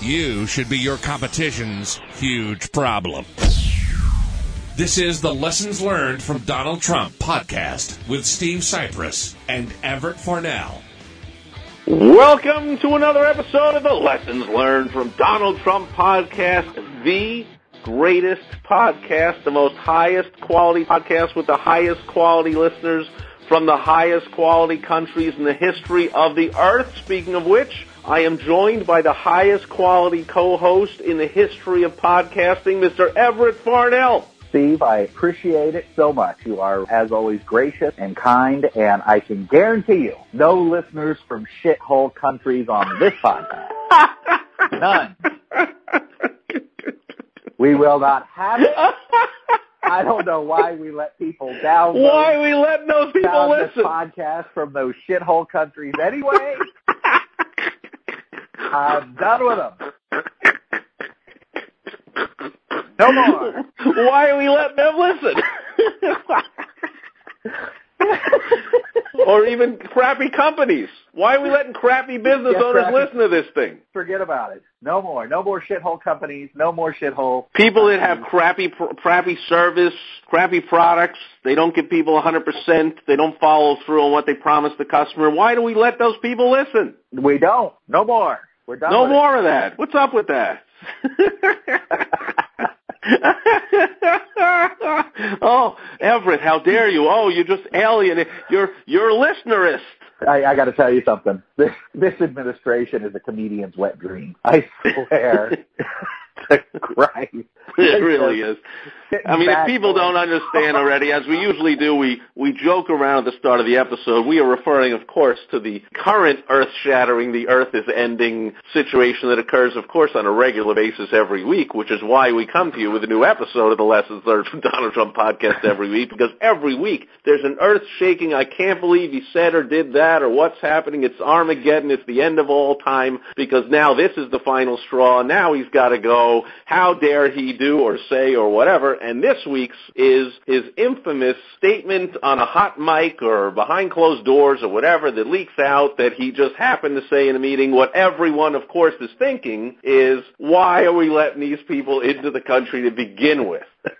You should be your competition's huge problem. This is the Lessons Learned from Donald Trump podcast with Steve Sipress and Everett Farnell. Welcome to another episode of the Lessons Learned from Donald Trump podcast, the greatest podcast, the most highest quality podcast with the highest quality listeners from the highest quality countries in the history of the earth. Speaking of which, I am joined by the highest quality co-host in the history of podcasting, Mr. Everett Farnell. Steve, I appreciate it so much. You are, as always, gracious and kind, and I can guarantee you, no listeners from shithole countries on this podcast. None. We will not have it. I don't know why we let people download Why we letting those people down this listen? podcast from those shithole countries anyway. I'm done with them. No more. Why are we letting them listen? or even crappy companies. Why are we letting crappy business Yeah, owners crappy. listen to this thing? Forget about it. No more. No more shithole companies. No more shithole. People that have crappy, pr- crappy service, crappy products, they don't give people 100%, they don't follow through on what they promise the customer. Why do we let those people listen? We don't. No more. We're done. No it. more of that. What's up with that? oh, Everett, how dare you? Oh, you just alien. You're you're a listenerist. I, I got to tell you something. This this administration is a comedian's wet dream. I swear to Christ. It really is. I mean, if people don't understand already, as we usually do, we, we joke around at the start of the episode. We are referring, of course, to the current earth-shattering, the earth is ending situation that occurs, of course, on a regular basis every week, which is why we come to you with a new episode of the Lessons Learned from Donald Trump podcast every week, because every week there's an earth-shaking, I can't believe he said or did that, or what's happening, it's Armageddon, it's the end of all time, because now this is the final straw, now he's got to go, how dare he do or say or whatever, and this week's is his infamous statement on a hot mic or behind closed doors or whatever that leaks out that he just happened to say in a meeting what everyone of course is thinking is why are we letting these people into the country to begin with?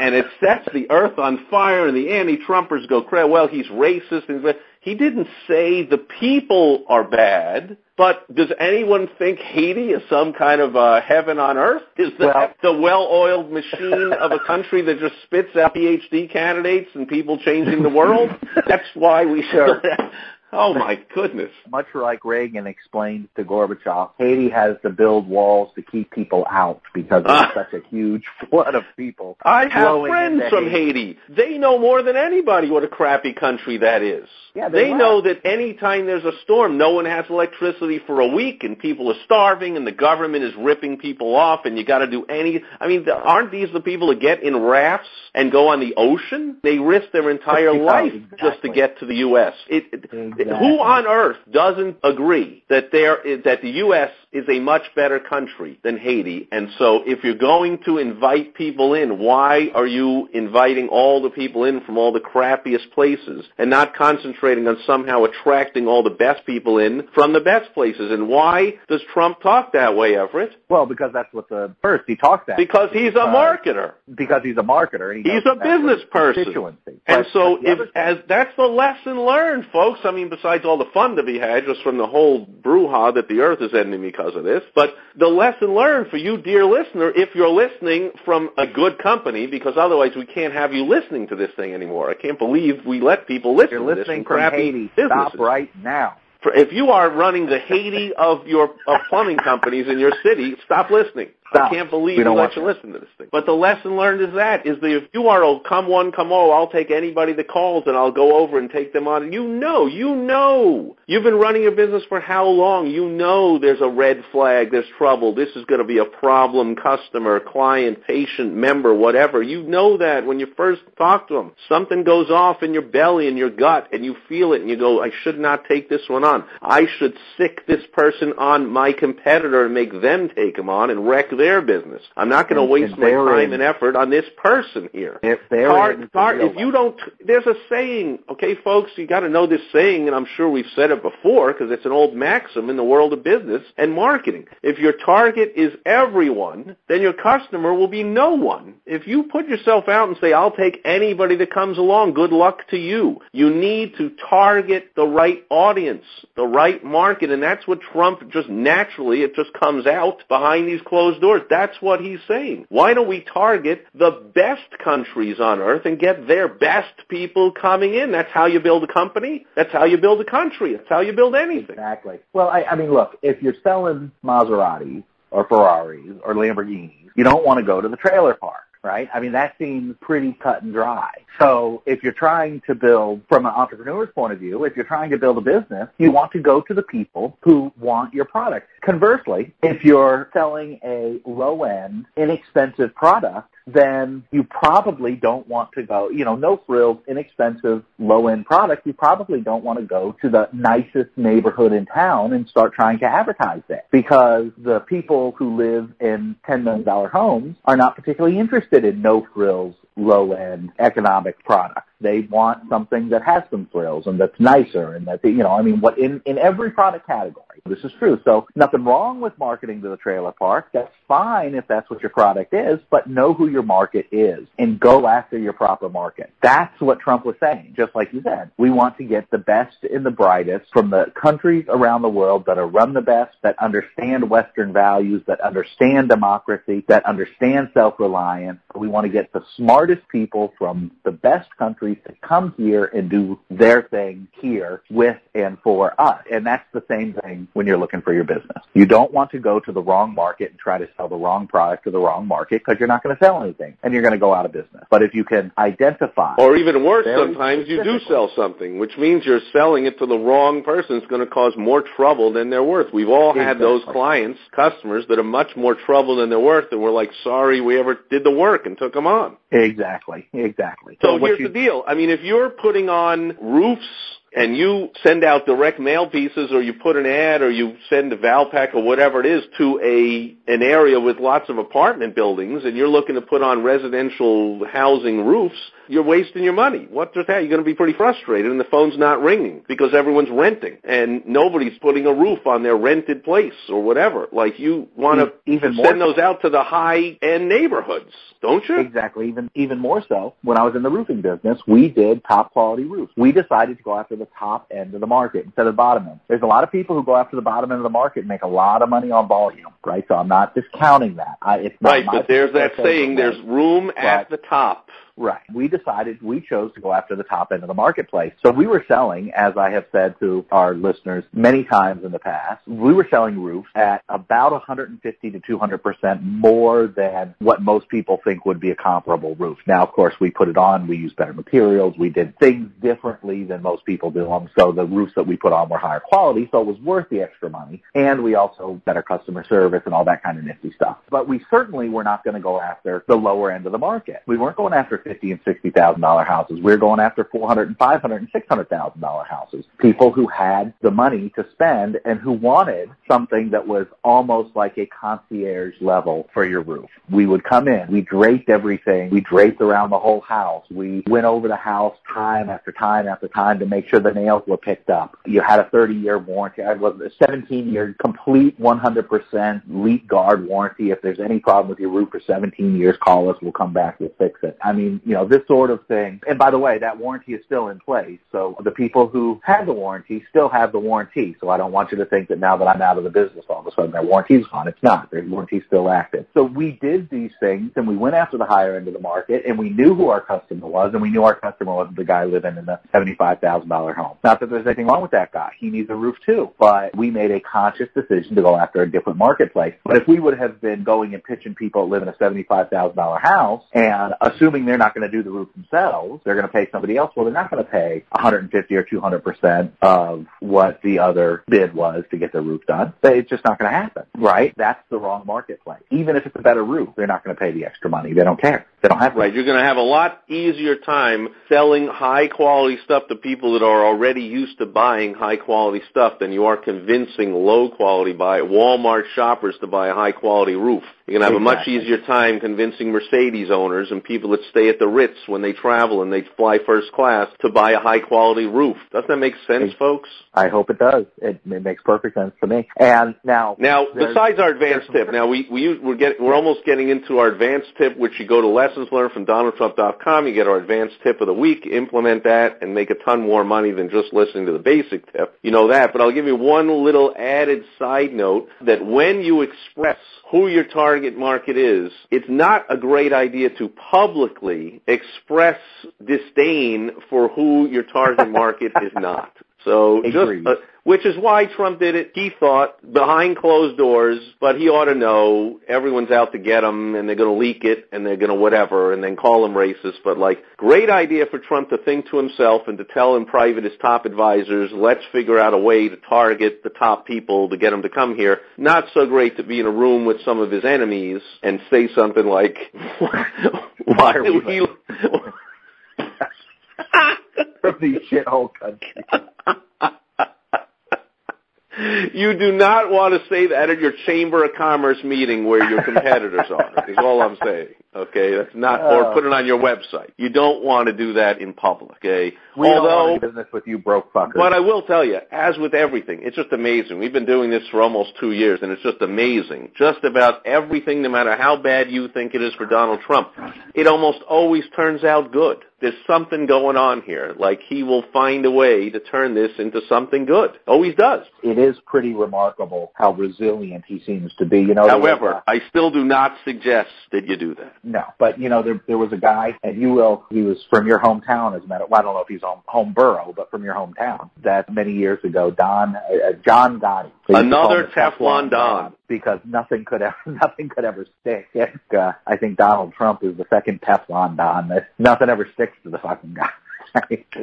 and it sets the earth on fire and the anti-Trumpers go crazy. Well, he's racist. And he didn't say the people are bad, but does anyone think Haiti is some kind of uh, heaven on earth? Is that the well-oiled machine of a country that just spits out PhD candidates and people changing the world? That's why we Sure. Oh my goodness. Much like Reagan explained to Gorbachev, Haiti has to build walls to keep people out because there's Ah. such a huge flood of people. I have friends from Haiti. They know more than anybody what a crappy country that is. Yeah, they know that anytime there's a storm, no one has electricity for a week, and people are starving, and the government is ripping people off, and you got to do any. I mean, aren't these the people that get in rafts and go on the ocean? They risk their entire life just to get to the U.S. It, it, Exactly. Who on earth doesn't agree that there is, that the U.S. is a much better country than Haiti? And so, if you're going to invite people in, why are you inviting all the people in from all the crappiest places and not concentrating on somehow attracting all the best people in from the best places? And why does Trump talk that way, Everett? Well, because that's what the first he talks that Because he's a Uh, marketer. because he's a marketer. He He's a business person. constituency. And But- so but if as that's the lesson learned, folks. I mean, besides all the fun to be had just from the whole brouhaha that the earth is ending because of this, but the lesson learned for you, dear listener, if you're listening from a good company, because otherwise we can't have you listening to this thing anymore. I can't believe we let people listen you're to this listening from from crappy Haiti, businesses. stop right now. If you are running the Haiti of your of plumbing companies in your city, stop listening. I can't believe we, we let you listen to this thing. But the lesson learned is that is the if you are a come one come all, I'll take anybody that calls and I'll go over and take them on. You know, you know, you've been running your business for how long? You know, there's a red flag, there's trouble. This is going to be a problem customer, client, patient, member, whatever. You know that when you first talk to them. Something goes off in your belly and your gut, and you feel it, and you go, "I should not take this one on. I should sick this person on my competitor and make them take him on and wreck their business. I'm not going to waste my time and effort on this person here. If they're hard, hard, if you don't, there's a saying, okay, folks, you got to know this saying, and I'm sure we've said it before because it's an old maxim in the world of business and marketing. If your target is everyone, then your customer will be no one. If you put yourself out and say, I'll take anybody that comes along, good luck to you. You need to target the right audience, the right market, and that's what Trump just naturally, it just comes out behind these closed doors. That's what he's saying. Why don't we target the best countries on earth and get their best people coming in? That's how you build a company. That's how you build a country. That's how you build anything. Exactly. Well, I, I mean, look, if you're selling Maseratis or Ferraris or Lamborghinis, you don't want to go to the trailer park right? I mean, that seems pretty cut and dry. So if you're trying to build, from an entrepreneur's point of view, if you're trying to build a business, you want to go to the people who want your product. Conversely, if you're selling a low-end, inexpensive product, then you probably don't want to go, you know, no frills, inexpensive, low-end product, you probably don't want to go to the nicest neighborhood in town and start trying to advertise that because the people who live in $10 million homes are not particularly interested in no frills, low-end economic products. They want something that has some frills and that's nicer and that, you know, I mean, what in, in every product category, this is true. So nothing wrong with marketing to the trailer park. That's fine if that's what your product is, but know who your market is and go after your proper market. That's what Trump was saying, just like you said. We want to get the best and the brightest from the countries around the world that are run the best, that understand Western values, that understand democracy, that understand self-reliance. We want to get the smartest people from the best countries to come here and do their thing here with and for us. And that's the same thing when you're looking for your business. You don't want to go to the wrong market and try to sell the wrong product to the wrong market because you're not going to sell anything and you're going to go out of business. But if you can identify. Or even worse, sometimes you do sell something, which means you're selling it to the wrong person. It's going to cause more trouble than they're worth. We've all had those clients, customers that are much more trouble than they're worth and we're like, sorry we ever did the work and took them on. Exactly. Exactly. So, so here's you, the deal. I mean, if you're putting on roofs and you send out direct mail pieces or you put an ad or you send a Valpak or whatever it is to a an area with lots of apartment buildings and you're looking to put on residential housing roofs, you're wasting your money. What the that? You're going to be pretty frustrated and the phone's not ringing because everyone's renting and nobody's putting a roof on their rented place or whatever. Like you want to even send those out to the high end neighborhoods, don't you? Exactly. Even even more so. When I was in the roofing business, we did top quality roofs. We decided to go after the top end of the market instead of the bottom end. There's a lot of people who go after the bottom end of the market and make a lot of money on volume, right? So I'm not discounting that. I, it's not right, but there's that saying, there's room at the top. Right. We decided we chose to go after the top end of the marketplace. So we were selling, as I have said to our listeners many times in the past, we were selling roofs at about 150 to 200% more than what most people think would be a comparable roof. Now, of course, we put it on, we used better materials, we did things differently than most people do them. So the roofs that we put on were higher quality, so it was worth the extra money. And we also better customer service and all that kind of nifty stuff. But we certainly were not going to go after the lower end of the market. We weren't going after fifty and sixty thousand dollar houses. We're going after four hundred and five hundred and six hundred thousand dollar houses. People who had the money to spend and who wanted something that was almost like a concierge level for your roof. We would come in, we draped everything, we draped around the whole house. We went over the house time after time after time to make sure the nails were picked up. You had a 30 year warranty. I was a 17 year complete 100% leak guard warranty. If there's any problem with your roof for 17 years, call us. We'll come back. We'll fix it. I mean, you know, this sort of thing. And by the way, that warranty is still in place. So the people who had the warranty still have the warranty. So I don't want you to think that now that I'm out of the business, all of a sudden their warranty's gone. It's not. Their warranty's still active. So we did these things and we went after the higher end of the market and we knew who our customer was and we knew our customer wasn't the guy living in the $75,000 home. Not that there's anything wrong with that guy. He needs a roof too. But we made a conscious decision to go after a different marketplace. But if we would have been going and pitching people live in a $75,000 house and assuming they're not going to do the roof themselves, they're going to pay somebody else. Well, they're not going to pay 150 or 200% of what the other bid was to get the roof done. It's just not going to happen, right? That's the wrong marketplace. Even if it's a better roof, they're not going to pay the extra money. They don't care. They don't have right. You're going to have a lot easier time selling high quality stuff to people that are already used to buying high quality stuff than you are convincing low quality buy Walmart shoppers to buy a high quality roof. You're going to have exactly. a much easier time convincing Mercedes owners and people that stay at the Ritz when they travel and they fly first class to buy a high quality roof. Doesn't that make sense, folks? I hope it does. It, it makes perfect sense to me. And now, now besides our advanced tip, now we we we're getting we're almost getting into our advanced tip, which you go to lessons learned from DonaldTrump.com. You get our advanced tip of the week, implement that, and make a ton more money than just listening to the basic tip. You know that, but I'll give you one little added side note that when you express who your target market is, it's not a great idea to publicly express disdain for who your target market is not. So just, uh, which is why Trump did it. He thought behind closed doors, but he ought to know everyone's out to get him and they're going to leak it and they're going to whatever and then call him racist. But like, great idea for Trump to think to himself and to tell in private his top advisors, let's figure out a way to target the top people to get them to come here. Not so great to be in a room with some of his enemies and say something like, why are we... from these shithole countries. You do not want to say that at your Chamber of Commerce meeting where your competitors are, is all I'm saying. Okay, that's not, or put it on your website. You don't want to do that in public. Okay, we Although, don't want business with you broke fuckers. But I will tell you, as with everything, it's just amazing. We've been doing this for almost two years, and it's just amazing. Just about everything, no matter how bad you think it is for Donald Trump, it almost always turns out good there's something going on here. Like he will find a way to turn this into something good. Always does. It is pretty remarkable how resilient he seems to be. You know. However, I still do not suggest that you do that. No, but you know, there there was a guy, and you will. He was from your hometown, as a matter. Well, I don't know if he's home home borough, but from your hometown. That many years ago, Don uh, John Gotti. Another Teflon, Teflon Don because nothing could ever nothing could ever stick. uh, I think Donald Trump is the second Teflon Don. That nothing ever sticks to the fucking guy.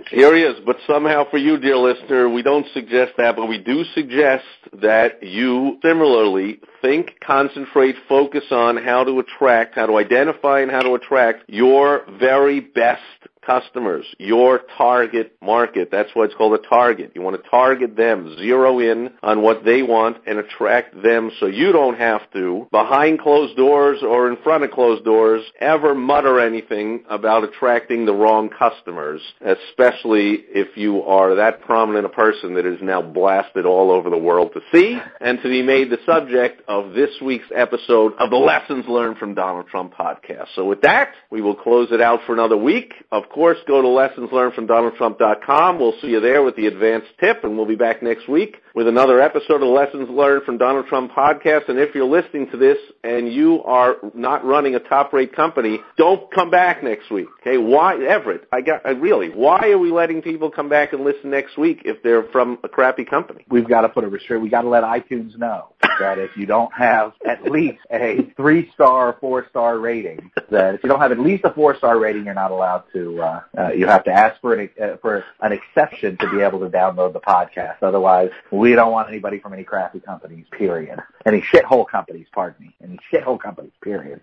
Here he is, but somehow for you, dear listener, we don't suggest that, but we do suggest that you similarly think, concentrate, focus on how to attract, how to identify and how to attract your very best customers, your target market. That's why it's called a target. You want to target them, zero in on what they want and attract them so you don't have to, behind closed doors or in front of closed doors, ever mutter anything about attracting the wrong customers, especially if you are that prominent a person that is now blasted all over the world to see and to be made the subject of this week's episode of the Lessons Learned from Donald Trump podcast. So with that, we will close it out for another week. Of course, go to lessonslearnedfromdonaldtrump.com. We'll see you there with the advanced tip, and we'll be back next week with another episode of the Lessons Learned from Donald Trump podcast. And if you're listening to this and you are not running a top-rate company, don't come back next week. Okay? Why, Everett? I got I really. Why are we letting people come back and listen next week if they're from a crappy company? We've got to put a restraint. We got to let iTunes know that if you don't have at least a three-star, four-star rating, that if you don't have at least a four-star rating, you're not allowed to uh, uh, you have to ask for an uh, for an exception to be able to download the podcast. Otherwise, we don't want anybody from any crappy companies. Period. Any shithole companies. Pardon me. Any shithole companies. Period.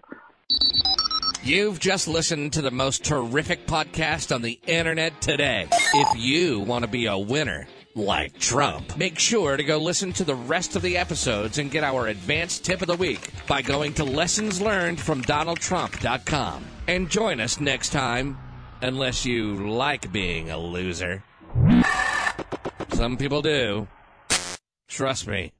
You've just listened to the most terrific podcast on the internet today. If you want to be a winner like Trump. Make sure to go listen to the rest of the episodes and get our advanced tip of the week by going to lessonslearnedfromdonaldtrump.com. And join us next time Unless you like being a loser. Some people do. Trust me.